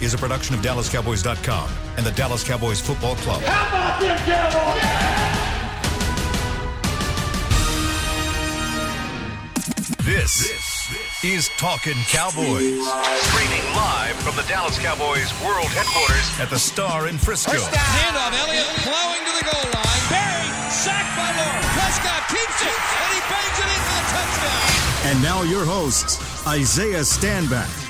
is a production of DallasCowboys.com and the Dallas Cowboys Football Club. How about them Cowboys? This, is Talking Cowboys. Streaming live from the Dallas Cowboys World Headquarters at the Star in Frisco. First down. Handoff. Elliott plowing to the goal line. Barry sacked by Lawrence. Prescott keeps it, and he bangs it in for the touchdown. And now your hosts, Isaiah Stanback,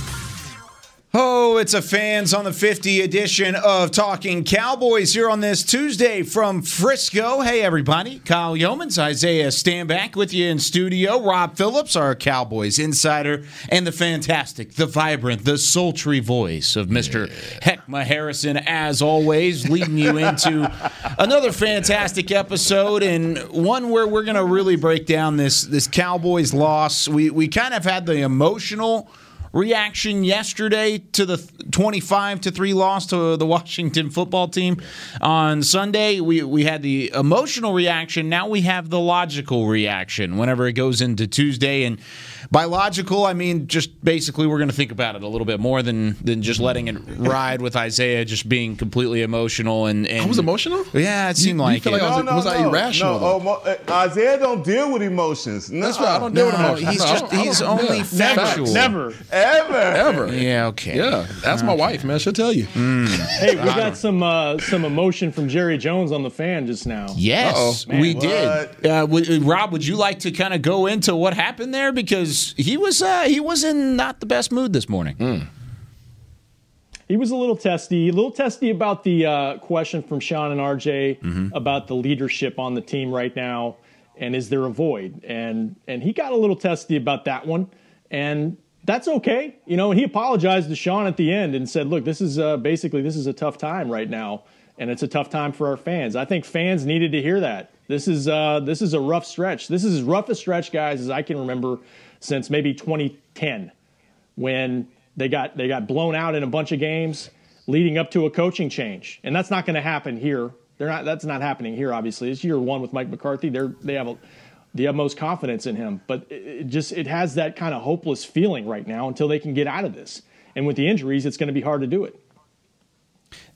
Oh, it's a fans on the 50 edition of Talking Cowboys here on this Tuesday from Frisco. Hey, everybody. Kyle Youmans, Isaiah Stanback with you in studio. Rob Phillips, our Cowboys insider, and the fantastic, the vibrant, the sultry voice of Mr. Heckma Harrison, as always, leading you into another fantastic episode and one where we're going to really break down this, this Cowboys loss. We, we kind of had the emotional reaction yesterday to the 25 to 3 loss to the Washington football team on Sunday. We we had the emotional reaction, now we have the logical reaction whenever it goes into Tuesday and by logical, I mean just basically we're going to think about it a little bit more than than just letting it ride with Isaiah just being completely emotional and, and I was emotional. Yeah, it seemed You- you like, feel it. like I was- was I irrational, No, oh, uh, Isaiah don't deal with emotions. That's right. I don't deal with emotions. he's just he's only yeah. factual. Never. Ever. Ever. Yeah, okay. Yeah, that's my wife, man. She'll tell you. Hey, we got some uh, some emotion from Jerry Jones on the fan just now. Yes, Uh-oh. we Man, did. Uh, w- Rob, would you like to kind of go into what happened there because he was uh, he was in not the best mood this morning. He was a little testy, a little testy about the uh, question from Sean and RJ about the leadership on the team right now, and is there a void? And and he got a little testy about that one, and that's okay, you know. And he apologized to Sean at the end and said, "Look, this is uh, basically this is a tough time right now, and it's a tough time for our fans. I think fans needed to hear that. This is uh, this is a rough stretch. This is as rough a stretch, guys, as I can remember since maybe 2010." when they got they got blown out in a bunch of games leading up to a coaching change. And that's not going to happen here. They're not that's not happening here obviously. It's year 1 with Mike McCarthy. They're they have a, the utmost confidence in him, but it, just it has that kind of hopeless feeling right now until they can get out of this. And with the injuries, it's going to be hard to do it.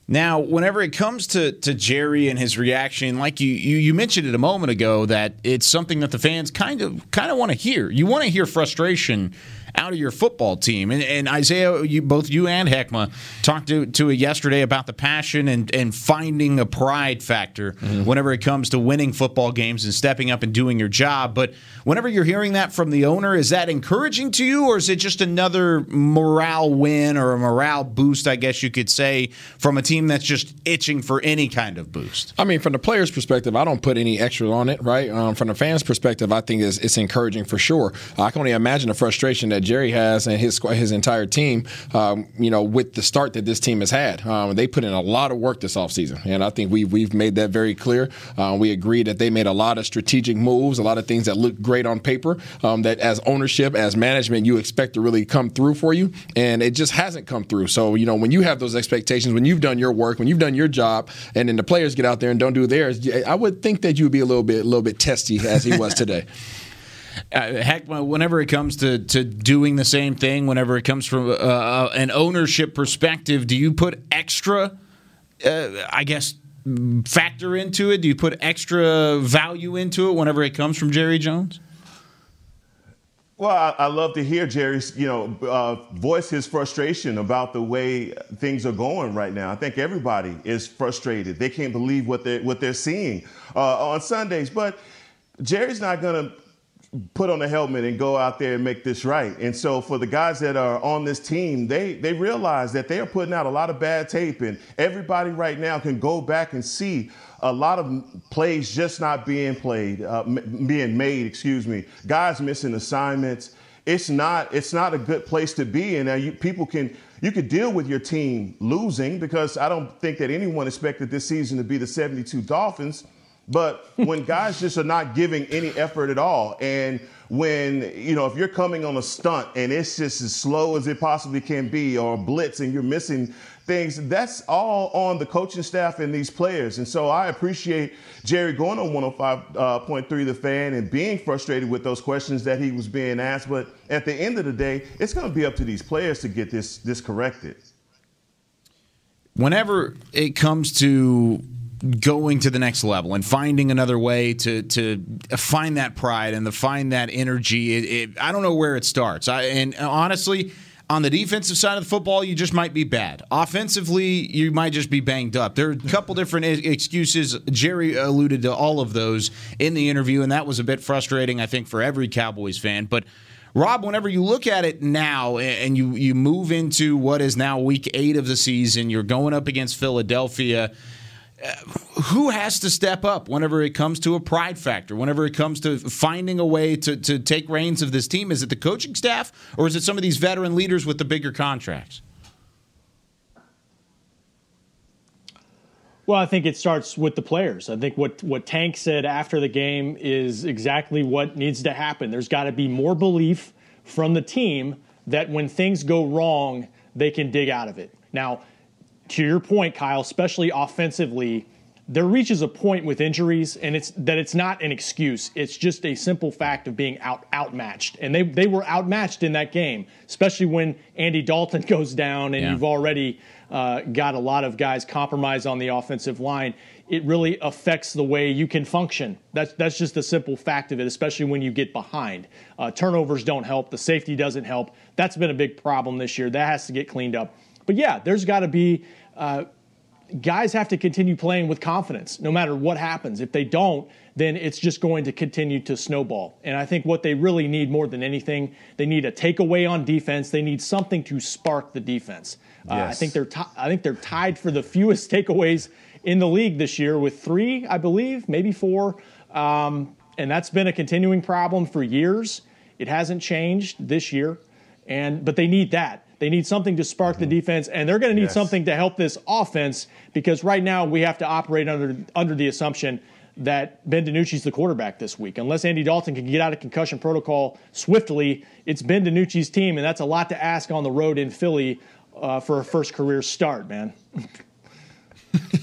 Now, whenever it comes to, to Jerry and his reaction, like you, you you mentioned it a moment ago, that it's something that the fans kind of kind of want to hear. You want to hear frustration out of your football team. And, and Isaiah, you both you and Heckma talked to, to it yesterday about the passion and, and finding a pride factor whenever it comes to winning football games and stepping up and doing your job. But whenever you're hearing that from the owner, is that encouraging to you, or is it just another morale win or a morale boost, I guess you could say, from a team that's just itching for any kind of boost? I mean, from the player's perspective, I don't put any extra on it, right? Um, from the fans' perspective, I think it's, it's encouraging for sure. I can only imagine the frustration that Jerry has and his his entire team, um, you know, with the start that this team has had. Um, they put in a lot of work this offseason, and I think we, we've made that very clear. Uh, we agree that they made a lot of strategic moves, a lot of things that look great on paper, um, that as ownership, as management, you expect to really come through for you, and it just hasn't come through. So, you know, when you have those expectations, when you've done your work, when you've done your job, and then the players get out there and don't do theirs, I would think that you would be a little bit, a little bit testy as he was today. uh, heck, whenever it comes to, to doing the same thing, whenever it comes from uh, uh, an ownership perspective, do you put extra, uh, I guess, factor into it? Do you put extra value into it whenever it comes from Jerry Jones? Well, I, I love to hear Jerry, you know, uh, voice his frustration about the way things are going right now. I think everybody is frustrated. They can't believe what they're what they're seeing uh, on Sundays. But Jerry's not going to put on a helmet and go out there and make this right. And so for the guys that are on this team, they they realize that they are putting out a lot of bad tape, and everybody right now can go back and see a lot of plays just not being played, uh, m- being made. Excuse me, guys missing assignments. It's not it's not a good place to be, and uh, you, people can. You could deal with your team losing because I don't think that anyone expected this season to be the 72 Dolphins. But when guys just are not giving any effort at all, and when you know if you're coming on a stunt and it's just as slow as it possibly can be, or a blitz and you're missing things, that's all on the coaching staff and these players. And so I appreciate Jerry going on 105.3 uh, The Fan and being frustrated with those questions that he was being asked. But at the end of the day, it's going to be up to these players to get this this corrected. Whenever it comes to going to the next level and finding another way to to find that pride and to find that energy. It, it, I don't know where it starts. I, and honestly, on the defensive side of the football, you just might be bad. Offensively, you might just be banged up. There are a couple different excuses. Jerry alluded to all of those in the interview, and that was a bit frustrating, I think, for every Cowboys fan. But Rob, whenever you look at it now and you you move into what is now week eight of the season, you're going up against Philadelphia who has to step up whenever it comes to a pride factor, whenever it comes to finding a way to, to take reins of this team? Is it the coaching staff or is it some of these veteran leaders with the bigger contracts? Well, I think it starts with the players. I think what, what Tank said after the game is exactly what needs to happen. There's got to be more belief from the team that when things go wrong, they can dig out of it. Now, to your point, Kyle, especially offensively, there reaches a point with injuries, and it's that it's not an excuse. It's just a simple fact of being out outmatched, and they they were outmatched in that game, especially when Andy Dalton goes down, and yeah. you've already uh, got a lot of guys compromised on the offensive line. It really affects the way you can function. That's that's just the simple fact of it, especially when you get behind. Uh, turnovers don't help. The safety doesn't help. That's been a big problem this year. That has to get cleaned up. But yeah, there's got to be uh, guys have to continue playing with confidence no matter what happens. If they don't, then it's just going to continue to snowball. And I think what they really need more than anything, they need a takeaway on defense. They need something to spark the defense. Yes. Uh, I think they're t- I think they're tied for the fewest takeaways in the league this year with three, I believe, maybe four. Um, and that's been a continuing problem for years. It hasn't changed this year, and but they need that. They need something to spark the defense, and they're going to need yes. something to help this offense because right now we have to operate under under the assumption that Ben DiNucci's the quarterback this week. Unless Andy Dalton can get out of concussion protocol swiftly, it's Ben DiNucci's team, and that's a lot to ask on the road in Philly uh, for a first career start, man.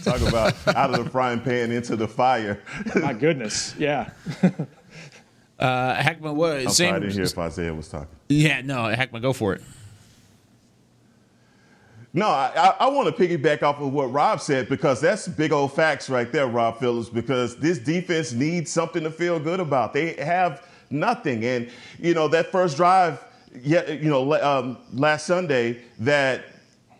Talk about out of the frying pan into the fire. My goodness, yeah. uh, Heckman, what? I'm same, sorry, I didn't hear if Isaiah was talking. Yeah, no, Heckman, go for it. No, I, I want to piggyback off of what Rob said because that's big old facts right there, Rob Phillips, because this defense needs something to feel good about. They have nothing. And, you know, that first drive, you know, um, last Sunday, that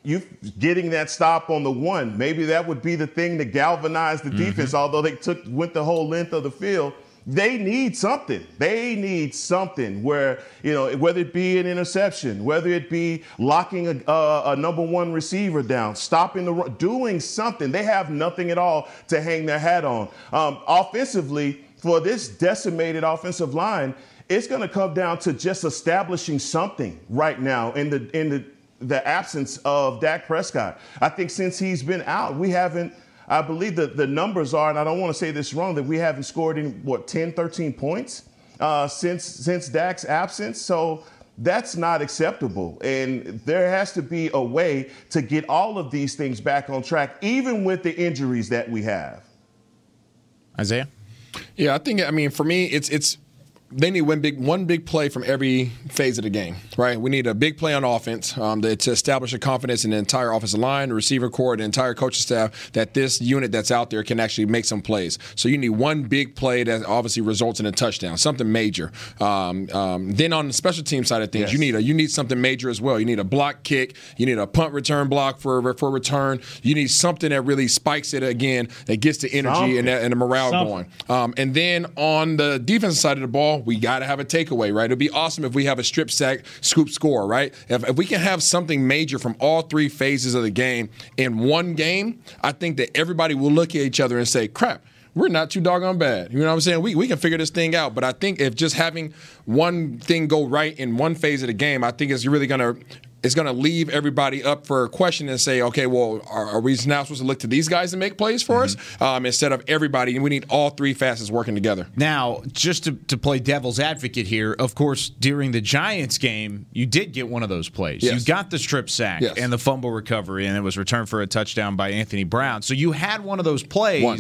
you getting that stop on the one, maybe that would be the thing to galvanize the mm-hmm. defense, although they took went the whole length of the field they need something. They need something where, you know, whether it be an interception, whether it be locking a, a, a number one receiver down, stopping the doing something. They have nothing at all to hang their hat on. Um, offensively, for this decimated offensive line, it's going to come down to just establishing something right now in the in the the absence of Dak Prescott. I think since he's been out, we haven't I believe that the numbers are, and I don't want to say this wrong, that we haven't scored in what 10, 13 points uh, since since Dak's absence. So that's not acceptable, and there has to be a way to get all of these things back on track, even with the injuries that we have. Isaiah. Yeah, I think. I mean, for me, it's it's they need one big one big play from every phase of the game, right? We need a big play on offense um, to, to, establish a confidence in the entire offensive line, the receiver corps, the entire coaching staff that this unit that's out there can actually make some plays. So you need one big play that obviously results in a touchdown, something major. Um, um, then on the special team side of things, yes. you need a you need something major as well. You need a block kick, you need a punt return block for for return. You need something that really spikes it again, that gets the energy and, that, and, the morale something. going. Um, and then on the defensive side of the ball we got to have a takeaway, right? It'd be awesome if we have a strip sack, scoop score, right? If, if we can have something major from all three phases of the game in one game, I think that everybody will look at each other and say, crap, we're not too doggone bad. You know what I'm saying? We, we can figure this thing out. But I think if just having one thing go right in one phase of the game, I think is really going to it's going to leave everybody up for a question and say, okay, well, are, are, we now supposed to look to these guys to make plays for mm-hmm. us um, instead of everybody? And we need all three facets working together. Now, just to, to, play devil's advocate here, of course, during the Giants game, you did get one of those plays. Yes. You got the strip sack yes. and the fumble recovery, and it was returned for a touchdown by Anthony Brown. So you had one of those plays. One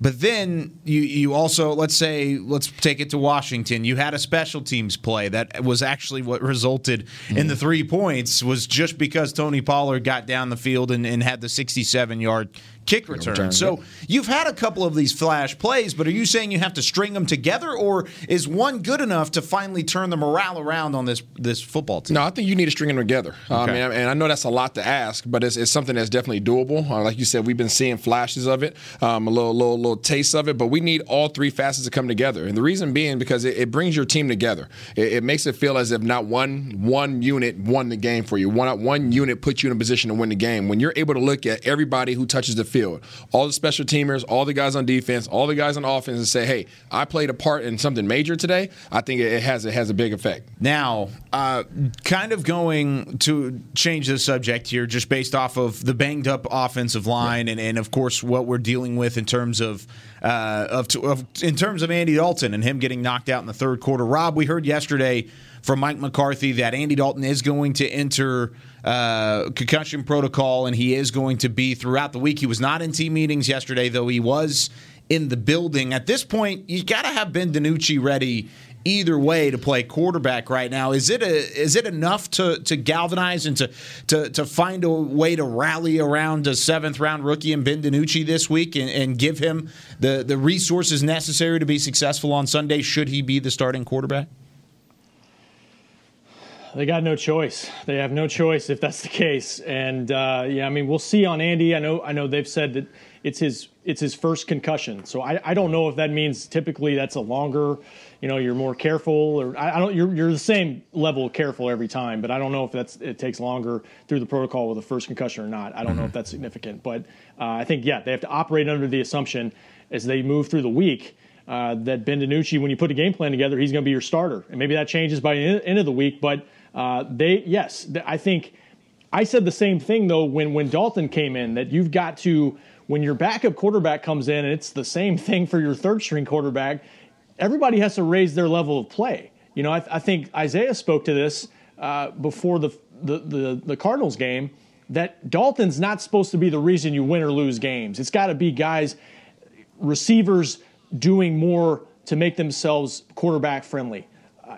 but then you you also let's say let's take it to Washington. You had a special teams play that was actually what resulted mm. in the three points was just because Tony Pollard got down the field and, and had the 67 yard kick return. return so you've had a couple of these flash plays, but are you saying you have to string them together, or is one good enough to finally turn the morale around on this this football team? No, I think you need to string them together. Okay. I mean, and I know that's a lot to ask, but it's, it's something that's definitely doable. Uh, like you said, we've been seeing flashes of it, um, a little little little taste of it, but we need all three facets to come together. And the reason being because it, it brings your team together. It, it, makes it feel as if not one one unit won the game for you. One one unit put you in a position to win the game. When you're able to look at everybody who touches the field, all the special teamers, all the guys on defense, all the guys on offense, and say, "Hey, I played a part in something major today." I think it has it has a big effect. Now, uh, kind of going to change the subject here, just based off of the banged up offensive line, yeah. and, and of course what we're dealing with in terms of. Uh, of, of in terms of Andy Dalton and him getting knocked out in the third quarter. Rob, we heard yesterday from Mike McCarthy that Andy Dalton is going to enter uh, concussion protocol and he is going to be throughout the week. He was not in team meetings yesterday, though he was in the building. At this point, you got to have Ben DiNucci ready either way to play quarterback right now. Is it a, is it enough to to galvanize and to, to to find a way to rally around a seventh round rookie and Ben DiNucci this week and, and give him the the resources necessary to be successful on Sunday? Should he be the starting quarterback? They got no choice. They have no choice if that's the case. And uh, yeah, I mean, we'll see on Andy. I know. I know they've said that it's his it's his first concussion. So I, I don't know if that means typically that's a longer. You know, you're more careful, or I, I don't. You're you're the same level of careful every time, but I don't know if that's it takes longer through the protocol with a first concussion or not. I don't mm-hmm. know if that's significant, but uh, I think yeah, they have to operate under the assumption as they move through the week. Uh, that Ben DiNucci, when you put a game plan together, he's going to be your starter, and maybe that changes by the end of the week. But uh, they yes, I think I said the same thing though when when Dalton came in that you've got to when your backup quarterback comes in and it's the same thing for your third string quarterback. Everybody has to raise their level of play. You know, I, I think Isaiah spoke to this uh, before the, the the the Cardinals game that Dalton's not supposed to be the reason you win or lose games. It's got to be guys, receivers doing more to make themselves quarterback friendly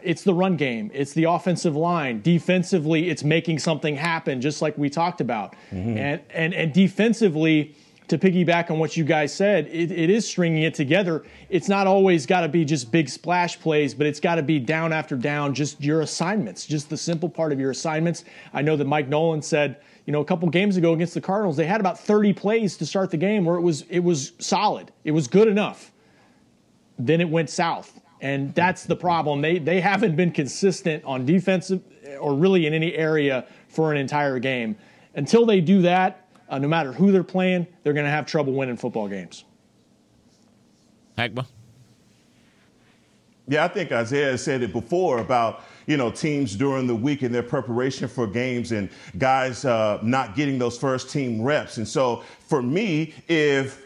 it's the run game, it's the offensive line. Defensively, it's making something happen, just like we talked about. Mm-hmm. And, and and defensively, to piggyback on what you guys said, it, it is stringing it together. It's not always got to be just big splash plays, but it's got to be down after down, just your assignments, just the simple part of your assignments. I know that Mike Nolan said, you know, a couple games ago against the Cardinals, they had about 30 plays to start the game where it was it was solid, it was good enough. Then it went south and that's the problem. They they haven't been consistent on defensive or really in any area for an entire game. Until they do that, uh, no matter who they're playing, they're going to have trouble winning football games. Heckma. Yeah, I think Isaiah said it before about you know teams during the week and their preparation for games and guys uh, not getting those first team reps. And so for me, if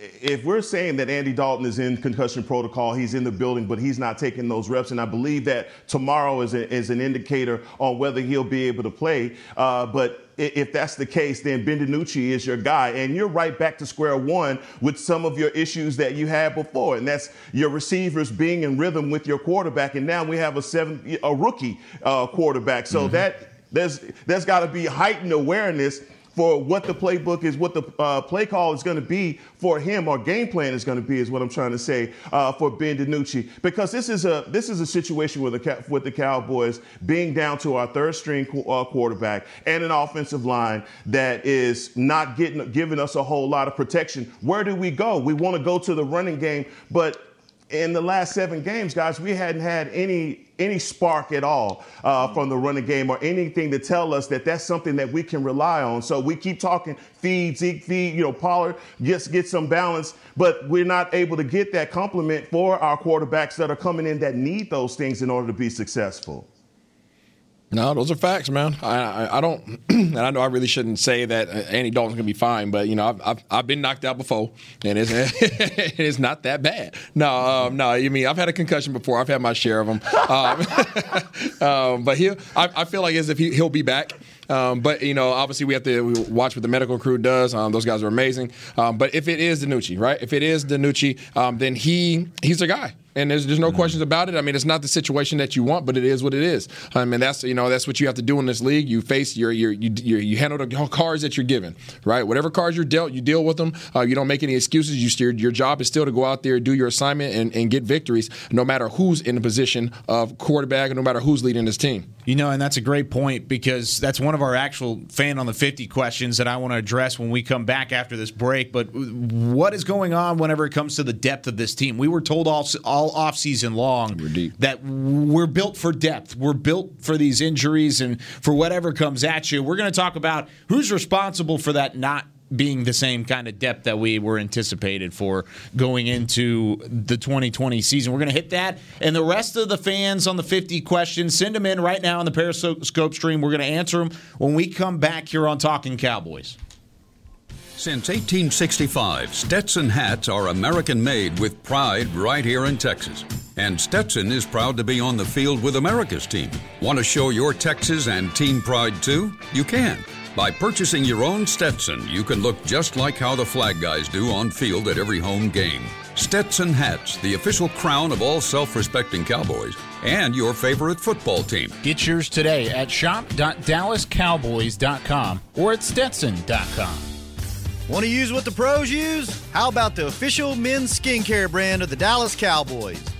if we're saying that Andy Dalton is in concussion protocol, he's in the building, but he's not taking those reps, and I believe that tomorrow is, a, is an indicator on whether he'll be able to play. Uh, but if that's the case, then Ben DiNucci is your guy, and you're right back to square one with some of your issues that you had before, and that's your receivers being in rhythm with your quarterback. And now we have a seven, a rookie uh, quarterback, so mm-hmm. that there's there's got to be heightened awareness for what the playbook is, what the uh, play call is going to be for him, or game plan is going to be, is what I'm trying to say uh, for Ben DiNucci. Because this is a this is a situation with the with the Cowboys being down to our third string uh, quarterback and an offensive line that is not getting giving us a whole lot of protection. Where do we go? We want to go to the running game, but in the last seven games, guys, we hadn't had any any spark at all uh, from the running game or anything to tell us that that's something that we can rely on. So we keep talking feed, Zeke, feed, you know, Pollard, just get some balance, but we're not able to get that compliment for our quarterbacks that are coming in that need those things in order to be successful. No, those are facts, man. I, I, I don't, and I know I really shouldn't say that uh, Andy Dalton's gonna be fine, but you know, I've, I've, I've been knocked out before, and it's it's not that bad. No, um, no, I mean I've had a concussion before. I've had my share of them, um, um, but he, I, I feel like as if he, he'll be back. Um, but you know, obviously, we have to watch what the medical crew does. Um, those guys are amazing. Um, but if it is DiNucci, right? If it is DiNucci, um, then he he's the guy and there's, there's no mm-hmm. questions about it. I mean, it's not the situation that you want, but it is what it is. I mean, that's you know that's what you have to do in this league. You face your your you, you handle the cards that you're given, right? Whatever cards you're dealt, you deal with them. Uh, you don't make any excuses. You steer. Your job is still to go out there, do your assignment, and, and get victories, no matter who's in the position of quarterback, and no matter who's leading this team. You know, and that's a great point because that's one of our actual fan on the 50 questions that I want to address when we come back after this break. But what is going on whenever it comes to the depth of this team? We were told all all off season long we're that we're built for depth. We're built for these injuries and for whatever comes at you. We're going to talk about who's responsible for that not being the same kind of depth that we were anticipated for going into the 2020 season. We're going to hit that. And the rest of the fans on the 50 questions, send them in right now on the Periscope stream. We're going to answer them when we come back here on Talking Cowboys. Since 1865, Stetson hats are American made with pride right here in Texas. And Stetson is proud to be on the field with America's team. Want to show your Texas and team pride too? You can. By purchasing your own Stetson, you can look just like how the flag guys do on field at every home game. Stetson hats, the official crown of all self respecting Cowboys, and your favorite football team. Get yours today at shop.dallascowboys.com or at stetson.com. Want to use what the pros use? How about the official men's skincare brand of the Dallas Cowboys?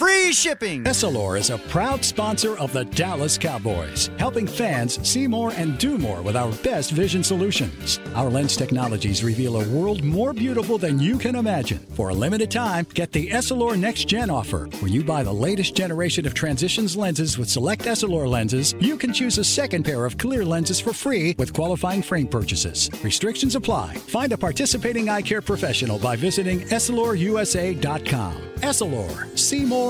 Free shipping! Essilor is a proud sponsor of the Dallas Cowboys, helping fans see more and do more with our best vision solutions. Our lens technologies reveal a world more beautiful than you can imagine. For a limited time, get the Essilor Next Gen offer. When you buy the latest generation of transitions lenses with select Essilor lenses, you can choose a second pair of clear lenses for free with qualifying frame purchases. Restrictions apply. Find a participating eye care professional by visiting EssilorUSA.com. Essilor, see more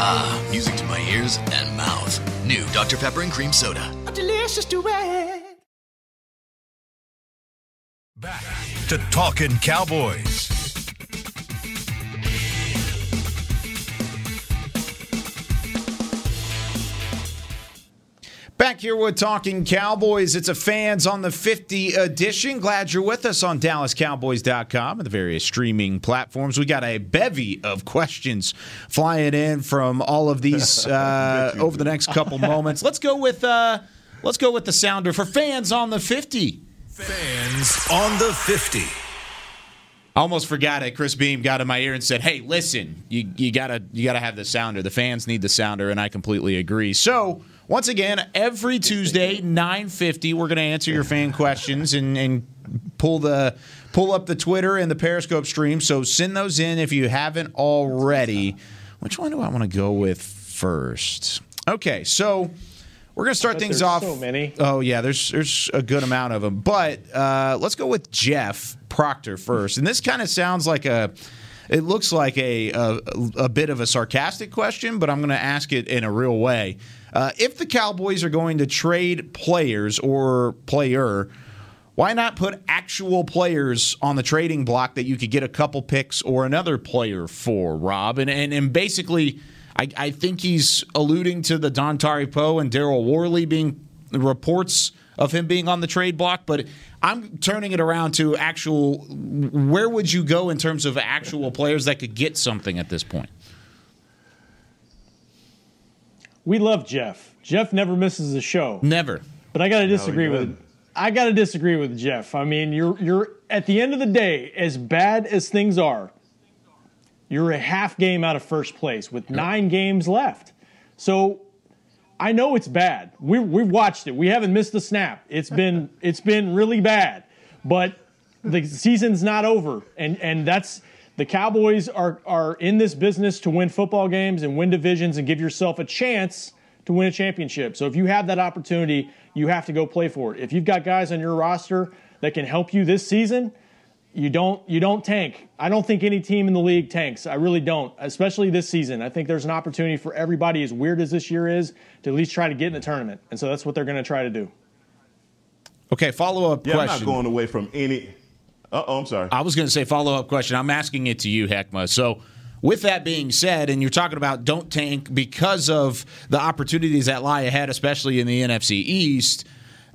Ah, music to my ears and mouth. New Dr. Pepper and Cream Soda. A delicious duet. Back to Talking Cowboys. Back here with Talking Cowboys. It's a fans on the 50 edition. Glad you're with us on DallasCowboys.com and the various streaming platforms. We got a bevy of questions flying in from all of these uh, over the next couple moments. Let's go with uh, let's go with the sounder for fans on the 50. Fans on the 50. I almost forgot it. Chris Beam got in my ear and said, "Hey, listen, you, you gotta you gotta have the sounder. The fans need the sounder," and I completely agree. So once again, every Tuesday, 9.50, we're going to answer your fan questions and, and pull the pull up the Twitter and the Periscope stream. So send those in if you haven't already. Which one do I want to go with first? Okay, so we're going to start things off. So many. Oh yeah, there's there's a good amount of them. But uh, let's go with Jeff Proctor first. And this kind of sounds like a. It looks like a, a a bit of a sarcastic question, but I'm going to ask it in a real way. Uh, if the Cowboys are going to trade players or player, why not put actual players on the trading block that you could get a couple picks or another player for, Rob? And and, and basically, I, I think he's alluding to the Dontari Poe and Daryl Worley being reports of him being on the trade block, but I'm turning it around to actual. Where would you go in terms of actual players that could get something at this point? We love Jeff. Jeff never misses a show. Never. But I got to No, disagree with. I got to disagree with Jeff. I mean, you're you're at the end of the day, as bad as things are, you're a half game out of first place with nine games left. So I know it's bad. We we've watched it. We haven't missed a snap. It's been it's been really bad, but the season's not over, and and that's the Cowboys are are in this business to win football games and win divisions and give yourself a chance to win a championship. So if you have that opportunity, you have to go play for it. If you've got guys on your roster that can help you this season, you don't you don't tank. I don't think any team in the league tanks. I really don't, especially this season. I think there's an opportunity for everybody, as weird as this year is, to at least try to get in the tournament. And so that's what they're going to try to do. Okay, follow up Yeah, question. I'm not going away from any. Uh oh, I'm sorry. I was going to say follow up question. I'm asking it to you, Heckma. So, with that being said, and you're talking about don't tank because of the opportunities that lie ahead, especially in the NFC East.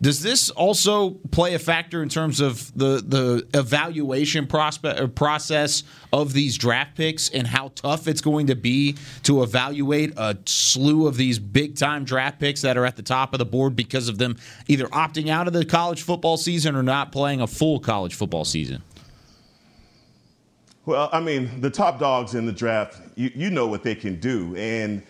Does this also play a factor in terms of the the evaluation prospect or uh, process of these draft picks and how tough it's going to be to evaluate a slew of these big time draft picks that are at the top of the board because of them either opting out of the college football season or not playing a full college football season? Well, I mean, the top dogs in the draft, you, you know what they can do. And,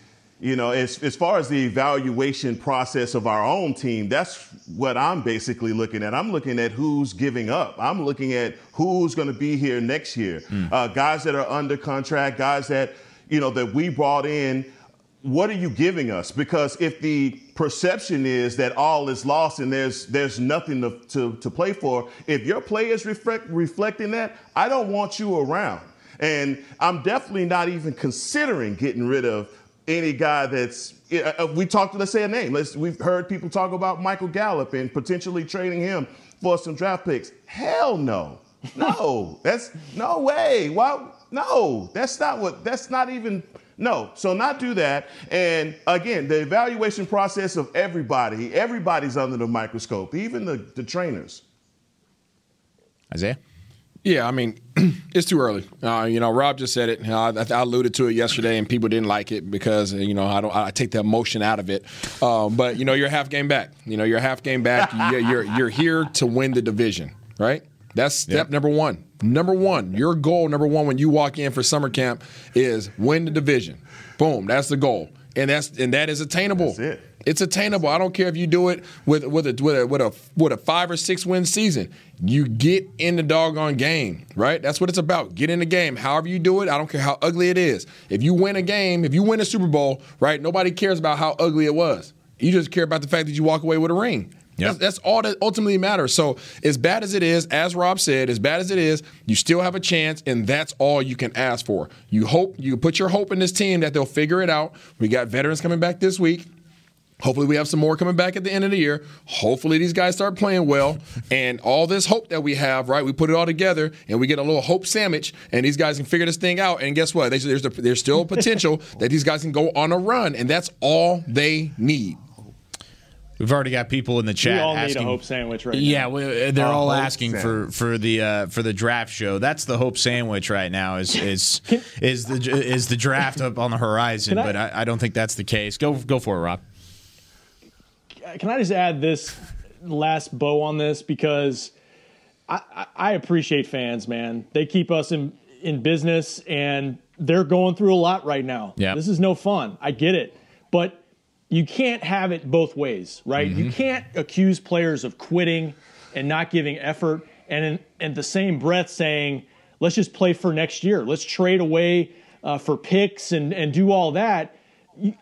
you know, as, as far as the evaluation process of our own team, that's what I'm basically looking at. I'm looking at who's giving up. I'm looking at who's going to be here next year. Uh, guys that are under contract, guys that, you know, that we brought in. What are you giving us? Because if the perception is that all is lost and there's there's nothing to, to, to play for, if your players reflect reflecting that, I don't want you around. And I'm definitely not even considering getting rid of any guy that's. uh, We talked. Let's say a name. Let's. We've heard people talk about Michael Gallup and potentially trading him for some draft picks. Hell no, no. that's no way. Why? No, that's not what. That's not even. No, so not do that. And again, the evaluation process of everybody, everybody's under the microscope, even the, the trainers. Isaiah? Yeah, I mean, it's too early. Uh, you know, Rob just said it. Uh, I, I alluded to it yesterday, and people didn't like it because you know I don't. I take the emotion out of it. Um, but you know, you're half game back. You know, you're half game back. you're, you're you're here to win the division, right? That's step number one. Number one, your goal number one when you walk in for summer camp is win the division. Boom, that's the goal, and that's and that is attainable. That's it. It's attainable. I don't care if you do it with with a with a with a with a five or six win season. You get in the doggone game, right? That's what it's about. Get in the game. However you do it, I don't care how ugly it is. If you win a game, if you win a Super Bowl, right? Nobody cares about how ugly it was. You just care about the fact that you walk away with a ring. That's, that's all that ultimately matters. So, as bad as it is, as Rob said, as bad as it is, you still have a chance, and that's all you can ask for. You hope you put your hope in this team that they'll figure it out. We got veterans coming back this week. Hopefully, we have some more coming back at the end of the year. Hopefully, these guys start playing well. And all this hope that we have, right? We put it all together and we get a little hope sandwich, and these guys can figure this thing out. And guess what? There's, there's, there's still potential that these guys can go on a run, and that's all they need. We've already got people in the chat we all asking. need a hope sandwich right yeah, now. we, they're A all asking for sandwich. for the uh, for the draft show. That's the hope sandwich right now. Is is is the is the draft up on the horizon? I- but I, I don't think that's the case. Go go for it, Rob. Can I just add this last bow on this because I, I, appreciate fans, man. They keep us in in business, and they're going through a lot right now. Yeah. this is no fun. I get it, but you can't have it both ways, right? You can't accuse players of quitting and not giving effort, and in, in the same breath saying, "Let's just play for next year. Let's trade away uh, for picks and and do all that." You-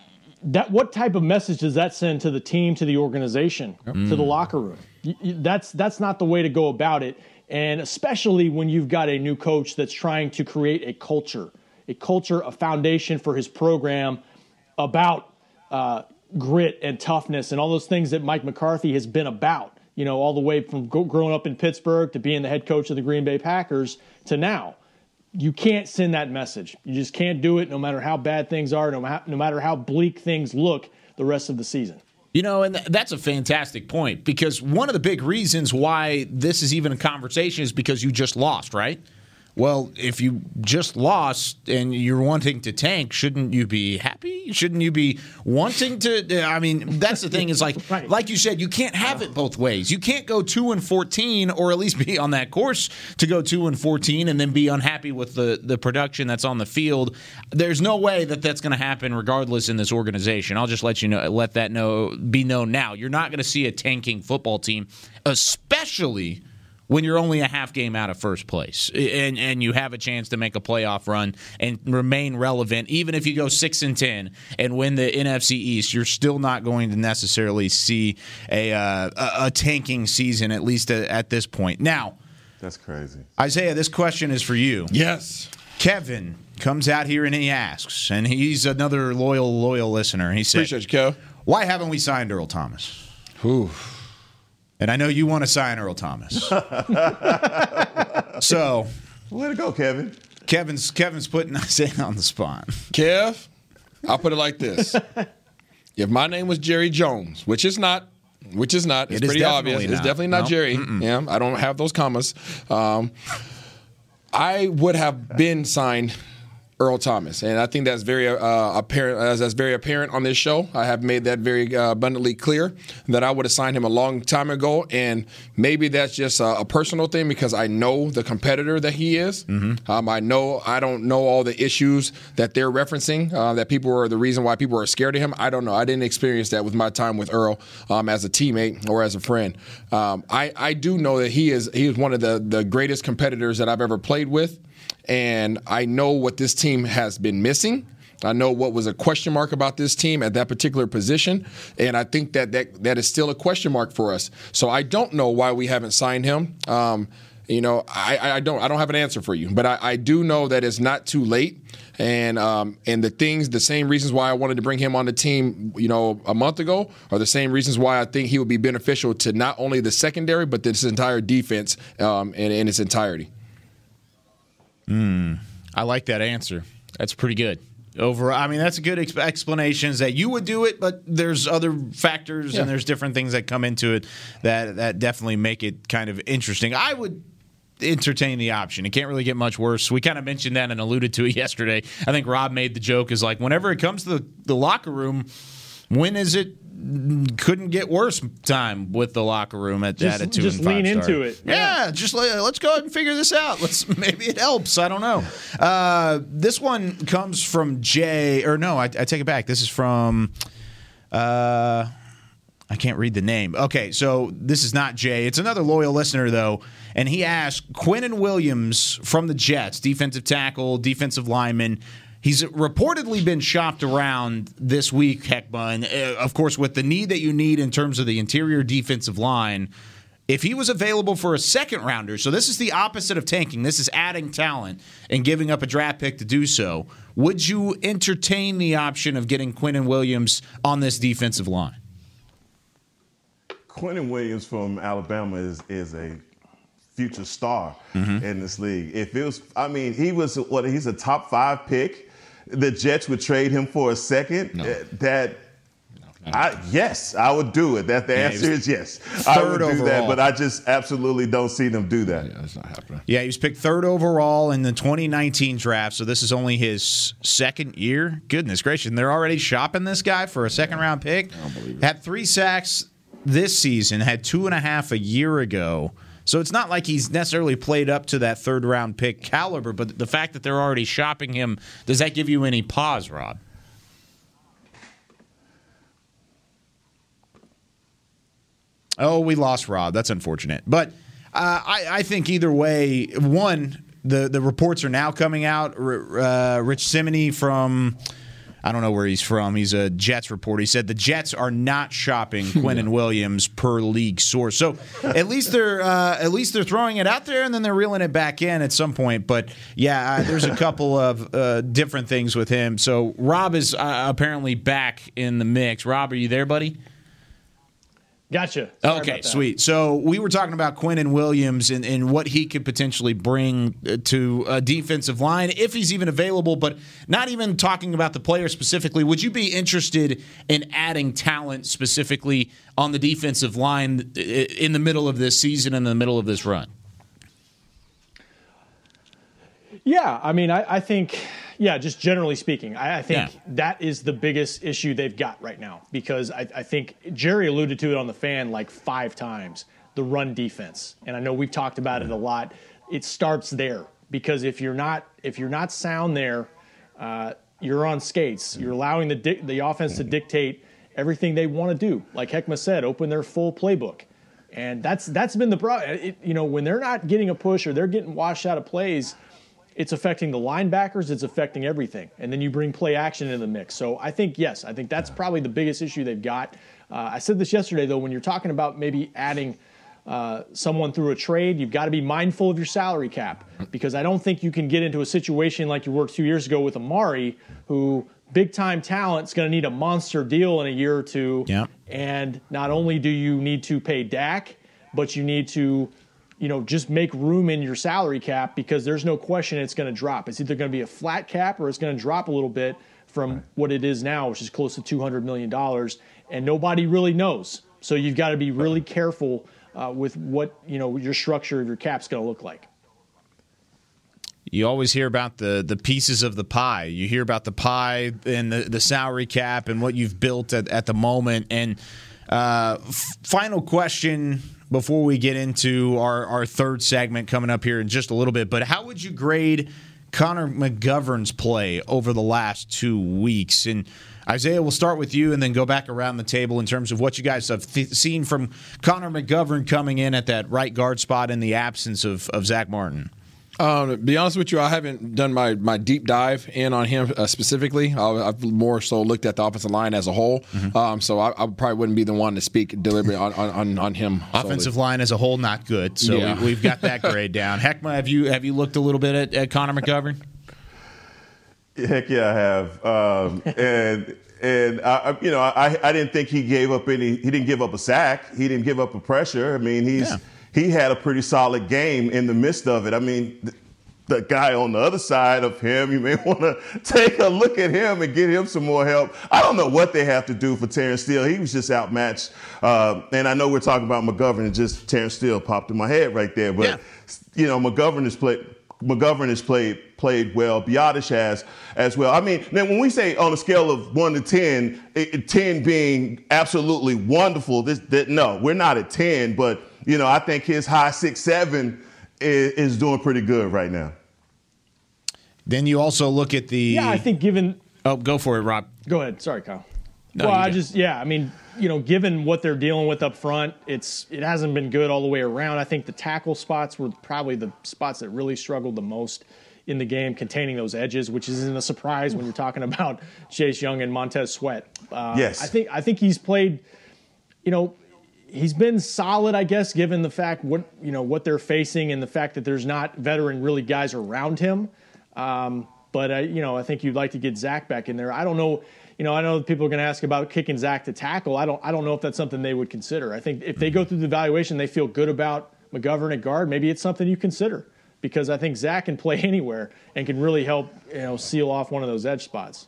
that what type of message does that send to the team, to the organization, to the Mm. locker room? That's that's not the way to go about it, and especially when you've got a new coach that's trying to create a culture, a culture, a foundation for his program about uh, grit and toughness and all those things that Mike McCarthy has been about. You know, all the way from growing up in Pittsburgh to being the head coach of the Green Bay Packers to now you can't send that message. You just can't do it no matter how bad things are, no, ma- no matter how bleak things look the rest of the season. You know, and th- that's a fantastic point because one of the big reasons why this is even a conversation is because you just lost, right? Well, if you just lost and you're wanting to tank, shouldn't you be happy? Shouldn't you be wanting to? I mean, that's the thing. Is like, like you said, you can't have it both ways. You can't go two and fourteen, or at least be on that course to go two and fourteen, and then be unhappy with the the production that's on the field. There's no way that that's going to happen, regardless in this organization. I'll just let you know, let that know, be known now. You're not going to see a tanking football team, especially when you're only a half game out of first place and and you have a chance to make a playoff run and remain relevant even if you go 6 and 10 and win the NFC East you're still not going to necessarily see a uh, a, a tanking season at least at, at this point now That's crazy. Isaiah this question is for you yes Kevin comes out here and he asks and he's another loyal loyal listener he says Appreciate you, Kev. why haven't we signed Earl Thomas Whew. And I know you want to sign Earl Thomas so Way to go, Kevin. Kevin's Kevin's putting Isaiah on the spot. Kev, I'll put it like this: if my name was Jerry Jones, which is not, which is not, it's It is pretty obvious. definitely It's definitely not No. Jerry. Yeah, I don't have those commas. Um, I would have been signed Earl Thomas, and I think that's very uh, apparent. As that's very apparent on this show, I have made that very uh, abundantly clear that I would have signed him a long time ago, and maybe that's just a, a personal thing because I know the competitor that he is. Um, I know I don't know all the issues that they're referencing uh, that people are the reason why people are scared of him. I don't know. I didn't experience that with my time with Earl um, as a teammate or as a friend. Um, I I do know that he is he is one of the the greatest competitors that I've ever played with and I know what this team has been missing. I know what was a question mark about this team at that particular position, and I think that that, that is still a question mark for us. So I don't know why we haven't signed him. Um, you know, I, I don't I don't have an answer for you, but I, I do know that it's not too late. And um, and the things, the same reasons why I wanted to bring him on the team, you know, a month ago, are the same reasons why I think he would be beneficial to not only the secondary but this entire defense um, in, in its entirety. Mm, I like that answer. That's pretty good. Over, I mean, that's a good explanation. Is that you would do it, but there's other factors Yeah. and there's different things that come into it that that definitely make it kind of interesting. I would entertain the option. It can't really get much worse. We kind of mentioned that and alluded to it yesterday. I think Rob made the joke is like whenever it comes to the, the locker room, when is it couldn't get worse time with the locker room at, Just- at a two just lean start. into it. Yeah, just let, let's go ahead and figure this out. Let's maybe it helps. I don't know. Uh, this one comes from Jay, or no, I, I take it back. This is from. Uh, I can't read the name. Okay, so this is not Jay. It's another loyal listener though, and he asked Quinnen Williams from the Jets, defensive tackle, defensive lineman. He's reportedly been shopped around this week, Heckma, and uh, of course with the need that you need in terms of the interior defensive line. If he was available for a second rounder, so this is the opposite of tanking. This is adding talent and giving up a draft pick to do so. Would you entertain the option of getting Quinnen Williams on this defensive line? Quentin Williams from Alabama is is a future star Mhm. in this league. If it was, I mean, he was what? He's a top five pick. The Jets would trade him for a second. Uh, That. I, yes, I would do it. That the Yeah, answer is yes. I would third do that, but I just absolutely don't see them do that. Yeah, that's not happening. Yeah, he was picked third overall in the 2019 draft, so this is only his second year. Goodness gracious, and they're already shopping this guy for a second round pick. Had three sacks this season, had two and a half a year ago. So it's not like he's necessarily played up to that third round pick caliber, but the fact that they're already shopping him, does that give you any pause, Rob? Oh, we lost Rob. That's unfortunate. But uh, I, I think either way, one, the, the reports are now coming out. R- uh, Rich Cimini from, I don't know where he's from. He's a Jets reporter. He said the Jets are not shopping Quinnen Williams per league source. So at least they're uh, at least they're throwing it out there and then they're reeling it back in at some point. But yeah, uh, there's a couple of uh, different things with him. So Rob is uh, apparently back in the mix. Rob, are you there, buddy? Gotcha. Sorry okay, sweet. So we were talking about Quinnen Williams and, and what he could potentially bring uh, to a defensive line if he's even available, but not even talking about the player specifically. Would you be interested in adding talent specifically on the defensive line in the middle of this season and in the middle of this run? Yeah, I mean, I, I think, yeah, just generally speaking, I, I think Yeah. that is the biggest issue they've got right now because I, I think Jerry alluded to it on the fan like five times the run defense, and I know we've talked about it a mm-hmm. lot. It starts there because if you're not if you're not sound there, uh, you're on skates. Mm-hmm. You're allowing the di- the offense to mm-hmm. dictate everything they want to do. Like Heckma said, open their full playbook. And that's that's been the problem. You know, when they're not getting a push or they're getting washed out of plays, it's affecting the linebackers. It's affecting everything. And then you bring play action into the mix. So I think yes, I think that's probably the biggest issue they've got. Uh, I said this yesterday though. When you're talking about maybe adding uh, someone through a trade, you've got to be mindful of your salary cap because I don't think you can get into a situation like you worked two years ago with Amari, who big time talent is going to need a monster deal in a year or two. Yeah. And not only do you need to pay Dak, but you need to, you know, just make room in your salary cap because there's no question it's going to drop. It's either going to be a flat cap or it's going to drop a little bit from what it is now, which is close to $200 million. And nobody really knows. So you've got to be really careful uh, with what, you know, your structure of your cap's going to look like. You always hear about the the pieces of the pie. You hear about the pie and the, the salary cap and what you've built at, at the moment. And uh, final question before we get into our, our third segment coming up here in just a little bit. But how would you grade Connor McGovern's play over the last two weeks? And Isaiah, we'll start with you and then go back around the table in terms of what you guys have th- seen from Connor McGovern coming in at that right guard spot in the absence of, of Zach Martin. Um, to be honest with you, I haven't done my, my deep dive in on him uh, specifically. I, I've more so looked at the offensive line as a whole. Mm-hmm. Um, so I, I probably wouldn't be the one to speak deliberately on, on, on, on him. Offensive line as a whole, not good. So Yeah. we, we've got that grade down. Heckma, have you have you looked a little bit at, at Connor McGovern? Heck yeah, I have. Um, and and I, I- you know, I, I didn't think he gave up any. He didn't give up a sack. He didn't give up a pressure. I mean, he's Yeah. He had a pretty solid game in the midst of it. I mean. th- The guy on the other side of him, you may want to take a look at him and get him some more help. I don't know what they have to do for Terrence Steele. He was just outmatched. Uh, and I know we're talking about McGovern, and just Terrence Steele popped in my head right there. But you know, McGovern has played. McGovern has played played well. Biadasz has as well. I mean, then when we say on a scale of one to ten, it- ten being absolutely wonderful, this that no, we're not at ten, but you know, I think his high six seven is, is doing pretty good right now. Then you also look at the. Yeah, I think given. Oh, go for it, Rob. Go ahead. Sorry, Kyle. No, well, you I go. just yeah, I mean, you know, given what they're dealing with up front, it's it hasn't been good all the way around. I think the tackle spots were probably the spots that really struggled the most in the game, containing those edges, which isn't a surprise when you're talking about Chase Young and Montez Sweat. Uh, Yes. I think I think he's played. You know, he's been solid, I guess, given the fact what you know what they're facing and the fact that there's not veteran really guys around him. Um, but I, you know, I think you'd like to get Zach back in there. I don't know. You know, I know people are going to ask about kicking Zach to tackle. I don't. I don't know if that's something they would consider. I think if they go through the evaluation, they feel good about McGovern at guard. Maybe it's something you consider because I think Zach can play anywhere and can really help. You know, seal off one of those edge spots.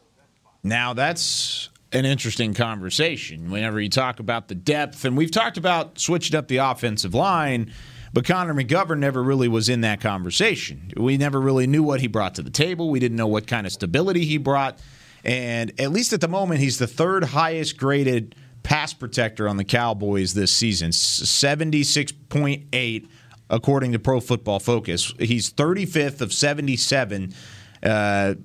Now that's an interesting conversation whenever you talk about the depth, and we've talked about switching up the offensive line, but Connor McGovern never really was in that conversation. We never really knew what he brought to the table. We didn't know what kind of stability he brought, and at least at the moment, he's the third highest graded pass protector on the Cowboys this season, seventy six point eight according to Pro Football Focus. He's 35th of 77 uh,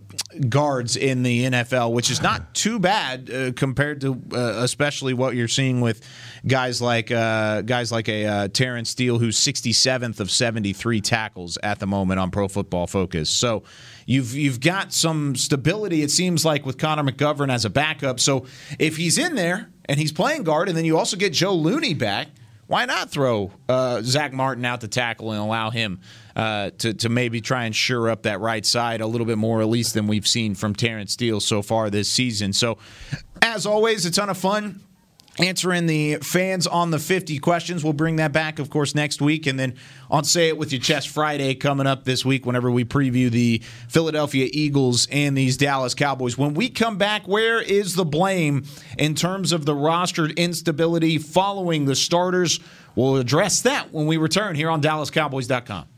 guards in the NFL, which is not too bad uh, compared to uh, especially what you're seeing with guys like uh, guys like a uh, Terrence Steele, who's 67th of 73 tackles at the moment on Pro Football Focus. So you've you've got some stability. It seems like with Connor McGovern as a backup. So if he's in there and he's playing guard, and then you also get Joe Looney back. Why not throw uh, Zach Martin out to tackle and allow him uh, to, to maybe try and sure up that right side a little bit more, at least than we've seen from Terrence Steele so far this season? So, as always, a ton of fun answering the fans on the 50 questions. We'll bring that back, of course, next week. And then on Say It With Your Chest Friday coming up this week whenever we preview the Philadelphia Eagles and these Dallas Cowboys. When we come back, where is the blame in terms of the roster instability following the starters? We'll address that when we return here on DallasCowboys.com.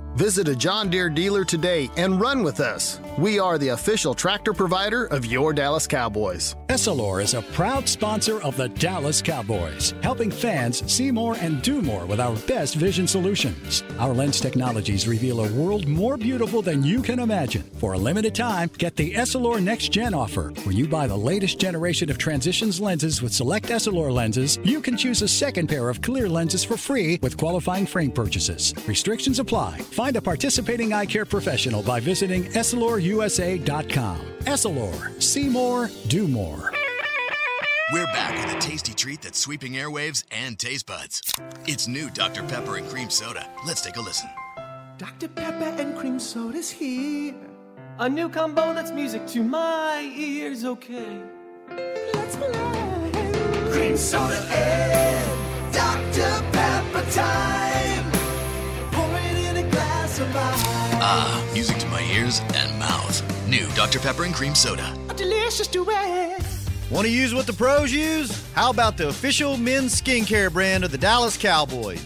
Visit a John Deere dealer today and run with us. We are the official tractor provider of your Dallas Cowboys. Essilor is a proud sponsor of the Dallas Cowboys, helping fans see more and do more with our best vision solutions. Our lens technologies reveal a world more beautiful than you can imagine. For a limited time, get the Essilor Next Gen offer. When you buy the latest generation of transitions lenses with select Essilor lenses, you can choose a second pair of clear lenses for free with qualifying frame purchases. Restrictions apply. Find a participating eye care professional by visiting EssilorUSA.com. Essilor, see more, do more. We're back with a tasty treat that's sweeping airwaves and taste buds. It's new Dr. Pepper and Cream Soda. Let's take a listen. Dr. Pepper and cream soda's here. A new combo that's music to my ears, okay. Let's play. Cream soda and Dr. Pepper time. Ah, music to my ears and mouth. New Dr. Pepper and Cream Soda. A delicious duet. Want to use what the pros use? How about the official men's skincare brand of the Dallas Cowboys?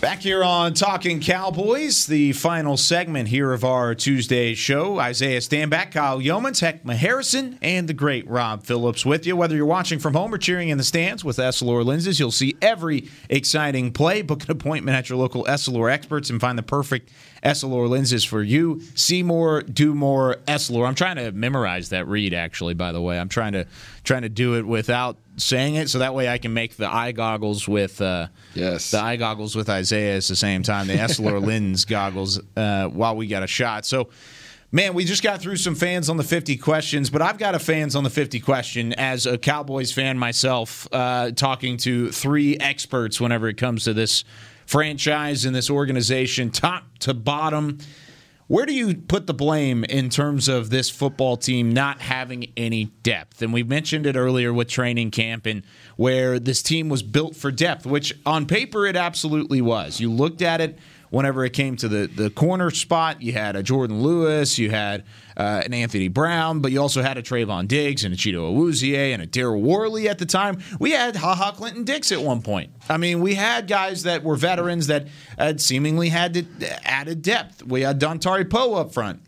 Back here on Talking Cowboys, the final segment here of our Tuesday show. Isaiah Stanback, Kyle Youmans, Heckma Harrison, and the great Rob Phillips with you. Whether you're watching from home or cheering in the stands with Essilor lenses, you'll see every exciting play. Book an appointment at your local Essilor experts and find the perfect Essilor lenses for you. See more, do more, Essilor. I'm trying to memorize that read, actually, by the way. I'm trying to trying to do it without saying it, so that way I can make the eye goggles with uh, yes the eye goggles with Isaiah at the same time, the Essilor lens goggles uh, while we got a shot. So. Man, we just got through some fans on the 50 questions, but I've got a fans on the 50 question as a Cowboys fan myself, uh, talking to three experts whenever it comes to this franchise in this organization, top to bottom. Where do you put the blame in terms of this football team not having any depth? And we mentioned it earlier with training camp and where this team was built for depth, which on paper it absolutely was. You looked at it whenever it came to the, the corner spot. You had a Jourdan Lewis, you had uh, an Anthony Brown, but you also had a Trevon Diggs and a Chido Awuzie and a Daryl Worley at the time. We had Ha Ha Clinton Dix at one point. I mean, we had guys that were veterans that had seemingly had to, added depth. We had Dontari Poe up front.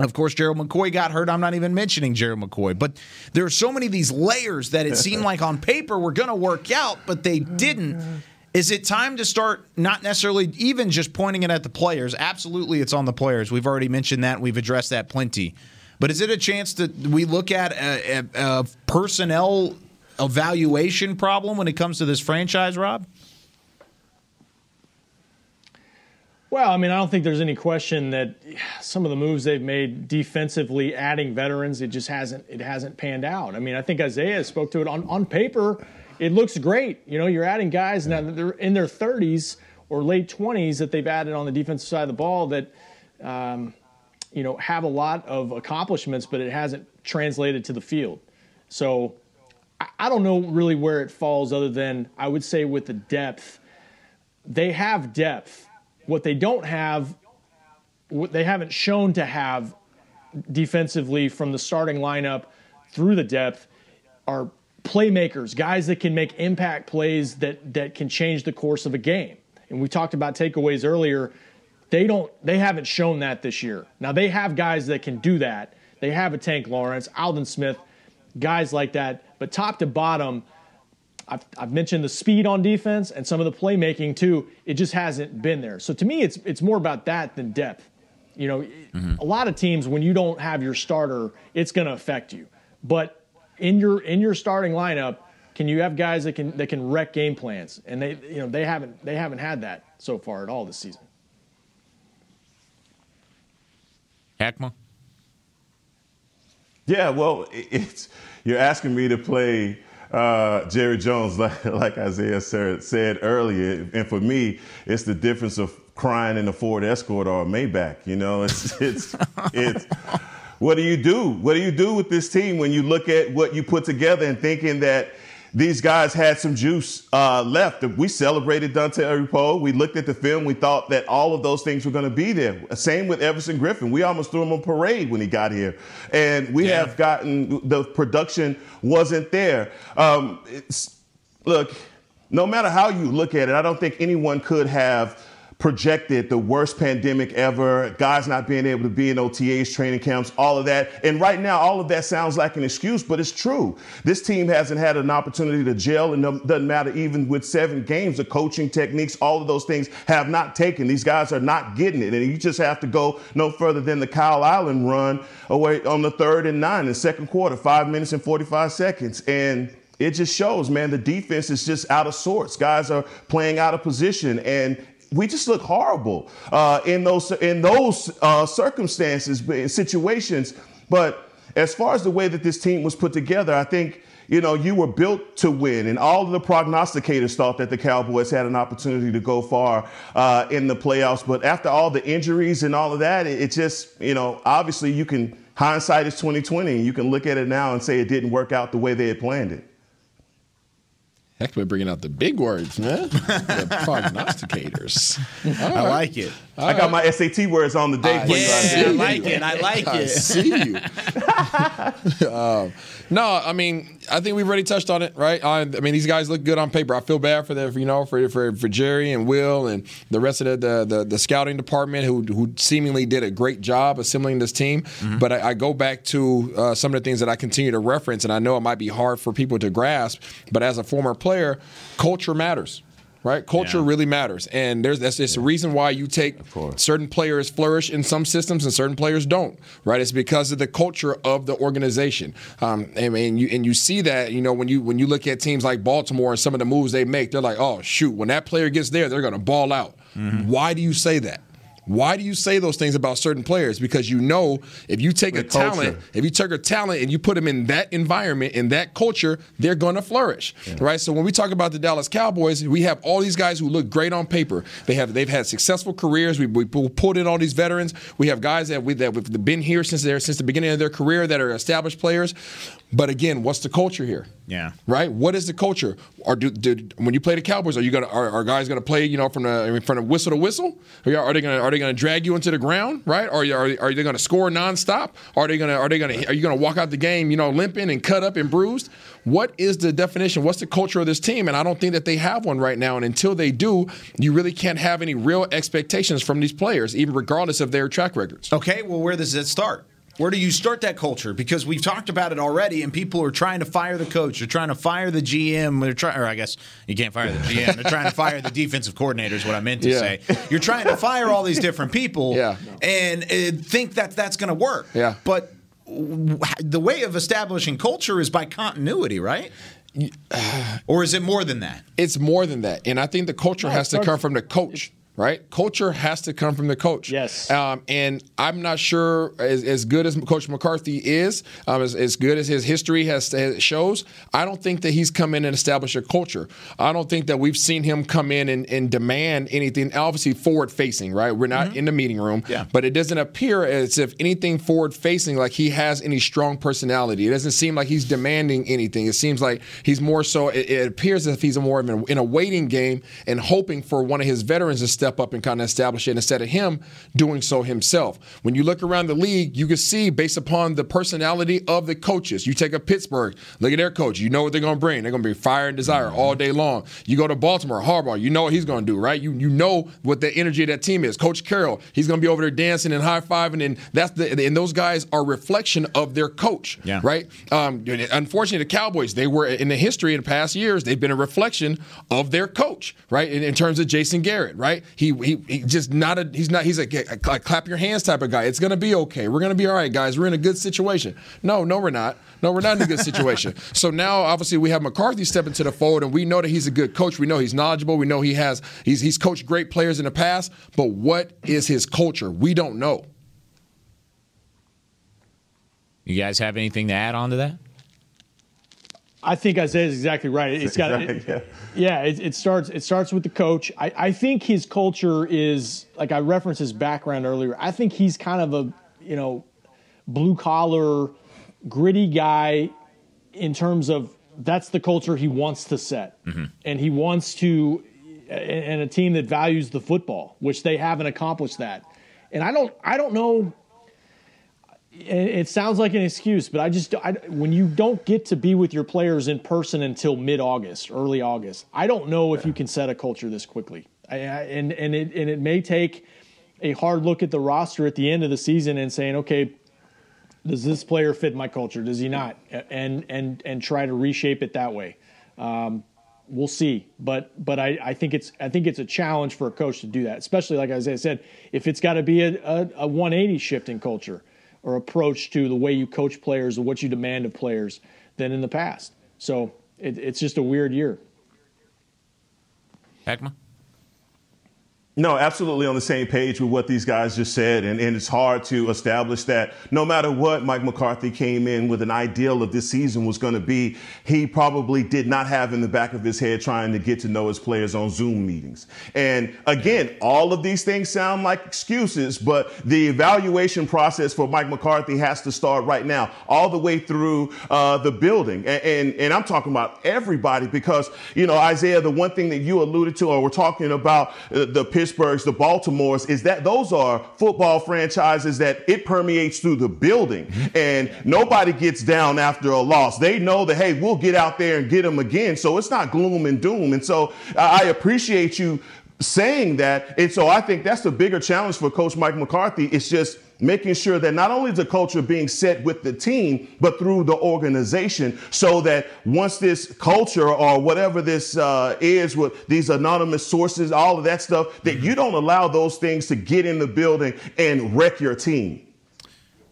Of course, Gerald McCoy got hurt. I'm not even mentioning Gerald McCoy, but there are so many of these layers that it seemed like on paper were going to work out, but they didn't. Is it time to start not necessarily even just pointing it at the players? Absolutely, it's on the players. We've already mentioned that. We've addressed that plenty. But is it a chance that we look at a, a, a personnel evaluation problem when it comes to this franchise, Rob? Well, I mean, I don't think there's any question that some of the moves they've made defensively, adding veterans, it just hasn't it hasn't panned out. I mean, I think Isaiah spoke to it on on paper. It looks great. You know, you're adding guys now that they're in their 30s or late 20s that they've added on the defensive side of the ball that, um, you know, have a lot of accomplishments, but it hasn't translated to the field. So I, I don't know really where it falls, other than I would say with the depth, they have depth. What they don't have, what they haven't shown to have defensively from the starting lineup through the depth are playmakers, guys that can make impact plays that that can change the course of a game. And we talked about takeaways earlier. They don't they haven't shown that this year. Now they have guys that can do that. They have a Tank Lawrence, Aldon Smith, guys like that. But top to bottom, I've, I've mentioned the speed on defense and some of the playmaking too. It just hasn't been there. So to me, it's it's more about that than depth. You know, mm-hmm. a lot of teams when you don't have your starter, it's going to affect you. But in your in your starting lineup, can you have guys that can that can wreck game plans? And they you know they haven't they haven't had that so far at all this season. Heckma? Yeah, well, it's you're asking me to play uh, Jerry Jones like, like Isaiah said earlier, and for me, it's the difference of crying in a Ford Escort or a Maybach. You know, it's it's it's. What do you do? What do you do with this team when you look at what you put together and thinking that these guys had some juice uh, left. We celebrated Dontari Poe. We looked at the film. We thought that all of those things were going to be there. Same with Everson Griffen. We almost threw him a parade when he got here. And we yeah. have gotten the production wasn't there. Um, look, no matter how you look at it, I don't think anyone could have projected the worst pandemic ever, guys not being able to be in OTAs, training camps, all of that. And right now, all of that sounds like an excuse, but it's true. This team hasn't had an opportunity to gel, and doesn't matter even with seven games. The coaching techniques, all of those things have not taken. These guys are not getting it, and you just have to go no further than the Kyle Allen run away on the third and nine in second quarter, five minutes and 45 seconds. And it just shows, man, the defense is just out of sorts. Guys are playing out of position, and we just look horrible uh, in those in those uh, circumstances, situations. But as far as the way that this team was put together, I think you know you were built to win, and all of the prognosticators thought that the Cowboys had an opportunity to go far uh, in the playoffs. But after all the injuries and all of that, it, it just you know obviously you can hindsight is 2020, and you can look at it now and say it didn't work out the way they had planned it. Heck, we're bringing out the big words, man. the prognosticators. Right. I like it. All I got right. my SAT words on the day. I, yeah, I like it. I like I it. see you. um, no, I mean, I think we've already touched on it, right? I, I, mean, these guys look good on paper. I feel bad for them, you know, for for, for Jerry and Will and the rest of the the, the, the scouting department who who seemingly did a great job assembling this team. Mm-hmm. But I, I, go back to uh, some of the things that I continue to reference, and I know it might be hard for people to grasp. But as a former player, culture matters right? Culture yeah. really matters, and there's that's just yeah. a reason why you take certain players flourish in some systems and certain players don't, right? It's because of the culture of the organization. Um, I mean, you and you see that, you know, when you when you look at teams like Baltimore and some of the moves they make, they're like, oh shoot, when that player gets there, they're going to ball out. Mm-hmm. Why do you say that? Why do you say those things about certain players? Because you know if you take the a culture. talent, if you take a talent and you put them in that environment, in that culture, they're going to flourish, yeah. right? So when we talk about the Dallas Cowboys, we have all these guys who look great on paper. They have they've had successful careers. We, we pulled in all these veterans. We have guys that we that have been here since they since the beginning of their career that are established players. But again, what's the culture here? Yeah. Right. What is the culture? Or do, when you play the Cowboys, are you gonna are, are guys gonna play? You know, from the from the whistle to whistle? Are, are they gonna are they gonna drag you into the ground? Right? Are, are, are they gonna score nonstop? Are they gonna are they gonna are you gonna walk out the game? You know, limping and cut up and bruised? What is the definition? What's the culture of this team? And I don't think that they have one right now. And until they do, you really can't have any real expectations from these players, even regardless of their track records. Okay. Well, where does it start? Where do you start that culture? Because we've talked about it already, and people are trying to fire the coach. They're trying to fire the GM. They're trying, or I guess you can't fire the GM. They're trying to fire the defensive coordinator. Is what I meant to yeah. say. You're trying to fire all these different people, yeah. and uh, think that that's going to work. Yeah. But the way of establishing culture is by continuity, right? or is it more than that? It's more than that, and I think the culture no, has to come from the coach right? Culture has to come from the coach. Yes. Um, and I'm not sure as, as, good as Coach McCarthy is, um, as, as, good as his history has, has, shows. I don't think that he's come in and established a culture. I don't think that we've seen him come in and, and demand anything. Obviously, forward facing, right? We're not mm-hmm. in the meeting room, yeah. but it doesn't appear as if anything forward facing, like he has any strong personality. It doesn't seem like he's demanding anything. It seems like he's more so. It, it appears as if he's more of an, in a waiting game and hoping for one of his veterans to step step up and kind of establish it instead of him doing so himself. When you look around the league, you can see based upon the personality of the coaches. You take a Pittsburgh, look at their coach. You know what they're going to bring. They're going to be fire and desire mm-hmm. all day long. You go to Baltimore, Harbaugh, you know what he's going to do, right? You you know what the energy of that team is. Coach Carroll, he's going to be over there dancing and high fiving, and that's the and those guys are reflection of their coach, yeah. right? Um, unfortunately, the Cowboys, they were in the history in the past years, they've been a reflection of their coach, right? In, in terms of Jason Garrett, right? He he, he just not a he's not he's a, a clap your hands type of guy. It's gonna be okay. We're gonna be all right, guys. We're in a good situation. No, no, we're not. No, we're not in a good situation. so now obviously we have McCarthy stepping to the fold, and we know that he's a good coach. We know he's knowledgeable. We know he has he's he's coached great players in the past. But what is his culture? We don't know. You guys have anything to add on to that? I think Isaiah is exactly right. It's got it, yeah. yeah it, it, starts it starts with the coach. I, I think his culture is like I referenced his background earlier. I think he's kind of a you know blue collar, gritty guy in terms of that's the culture he wants to set, mm-hmm. and he wants to and a team that values the football, which they haven't accomplished that. And I don't I don't know it sounds like an excuse, but I just I, when you don't get to be with your players in person until mid August, early August, I don't know if you can set a culture this quickly. I, and and it and it may take a hard look at the roster at the end of the season and saying, okay, does this player fit my culture? Does he not? And and and try to reshape it that way. Um, we'll see, but but I, I think it's I think it's a challenge for a coach to do that, especially like Isaiah said, if it's got to be a, a, a 180 shift in culture or approach to the way you coach players or what you demand of players than in the past. So it, it's just a weird year. Heckma? No, absolutely on the same page with what these guys just said. And, and it's hard to establish that no matter what Mike McCarthy came in with an ideal of this season was going to be, he probably did not have in the back of his head trying to get to know his players on Zoom meetings. And again, all of these things sound like excuses, but the evaluation process for Mike McCarthy has to start right now, all the way through uh, the building. And, and, and I'm talking about everybody because, you know, Isaiah, the one thing that you alluded to, or we're talking about uh, the Pittsburgh Pittsburghs, the Baltimores, is that those are football franchises that it permeates through the building. And nobody gets down after a loss. They know that, hey, we'll get out there and get them again. So it's not gloom and doom. And so uh, I appreciate you saying that. And so I think that's the bigger challenge for Coach Mike McCarthy. It's just making sure that not only is the culture being set with the team, but through the organization, so that once this culture or whatever this uh, is with these anonymous sources, all of that stuff, that you don't allow those things to get in the building and wreck your team.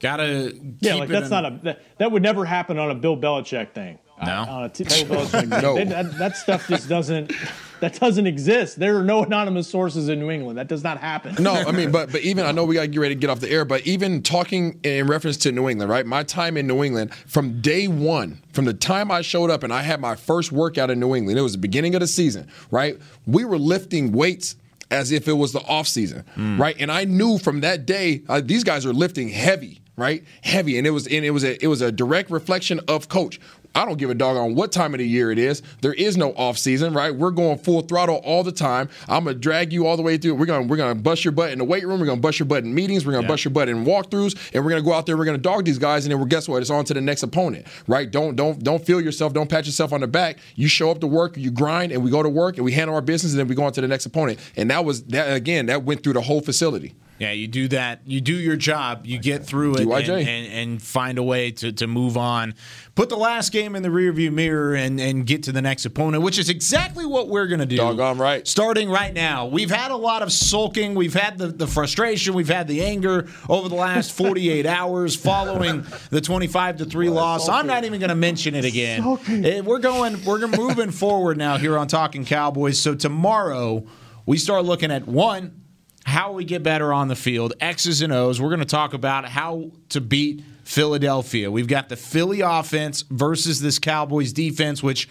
Gotta yeah, like that's in... not a that, that, would never happen on a Bill Belichick thing. No, on a Bill Belichick no. That, that stuff just doesn't that doesn't exist. There are no anonymous sources in New England. That does not happen. No, I mean, but but even I know we got to get ready to get off the air, but even talking in reference to New England, right? My time in New England from day one, from the time I showed up and I had my first workout in New England, it was the beginning of the season, right? We were lifting weights as if it was the off season, mm. right? And I knew from that day uh, these guys are lifting heavy, right? Heavy, and it was and it was a it was a direct reflection of coach. I don't give a dog on what time of the year it is. There is no off season, right? We're going full throttle all the time. I'm gonna drag you all the way through. We're gonna we're gonna bust your butt in the weight room. We're gonna bust your butt in meetings. We're gonna yeah. bust your butt in walkthroughs, and we're gonna go out there. We're gonna dog these guys, and then we're guess what? It's on to the next opponent, right? Don't don't don't feel yourself. Don't pat yourself on the back. You show up to work, you grind, and we go to work, and we handle our business, and then we go on to the next opponent. And that was that again. That went through the whole facility. Yeah, you do that. You do your job. You get through it and, and, and, find a way to, to move on. Put the last game in the rearview mirror and, and get to the next opponent, which is exactly what we're going to do. Doggone right. Starting right now. We've had a lot of sulking. We've had the, the frustration. We've had the anger over the last 48 hours following the 25 to 3 loss. Sulking. I'm not even going to mention it again. Sulking. Eh, we're going, we're moving forward now here on Talking Cowboys. So tomorrow, we start looking at one, how we get better on the field, X's and O's. We're going to talk about how to beat Philadelphia. We've got the Philly offense versus this Cowboys defense, which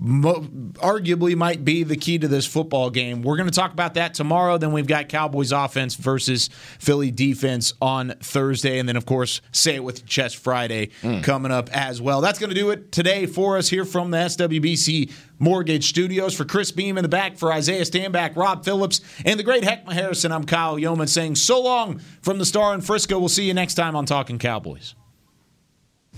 mo- arguably might be the key to this football game. We're going to talk about that tomorrow. Then we've got Cowboys offense versus Philly defense on Thursday. And then, of course, Say It With Chest Friday mm. coming up as well. That's going to do it today for us here from the SWBC Mortgage Studios. For Chris Beam in the back, for Isaiah Stanback, Rob Phillips, and the great Heckma Harrison, I'm Kyle Youmans saying so long from the Star in Frisco. We'll see you next time on Talking Cowboys.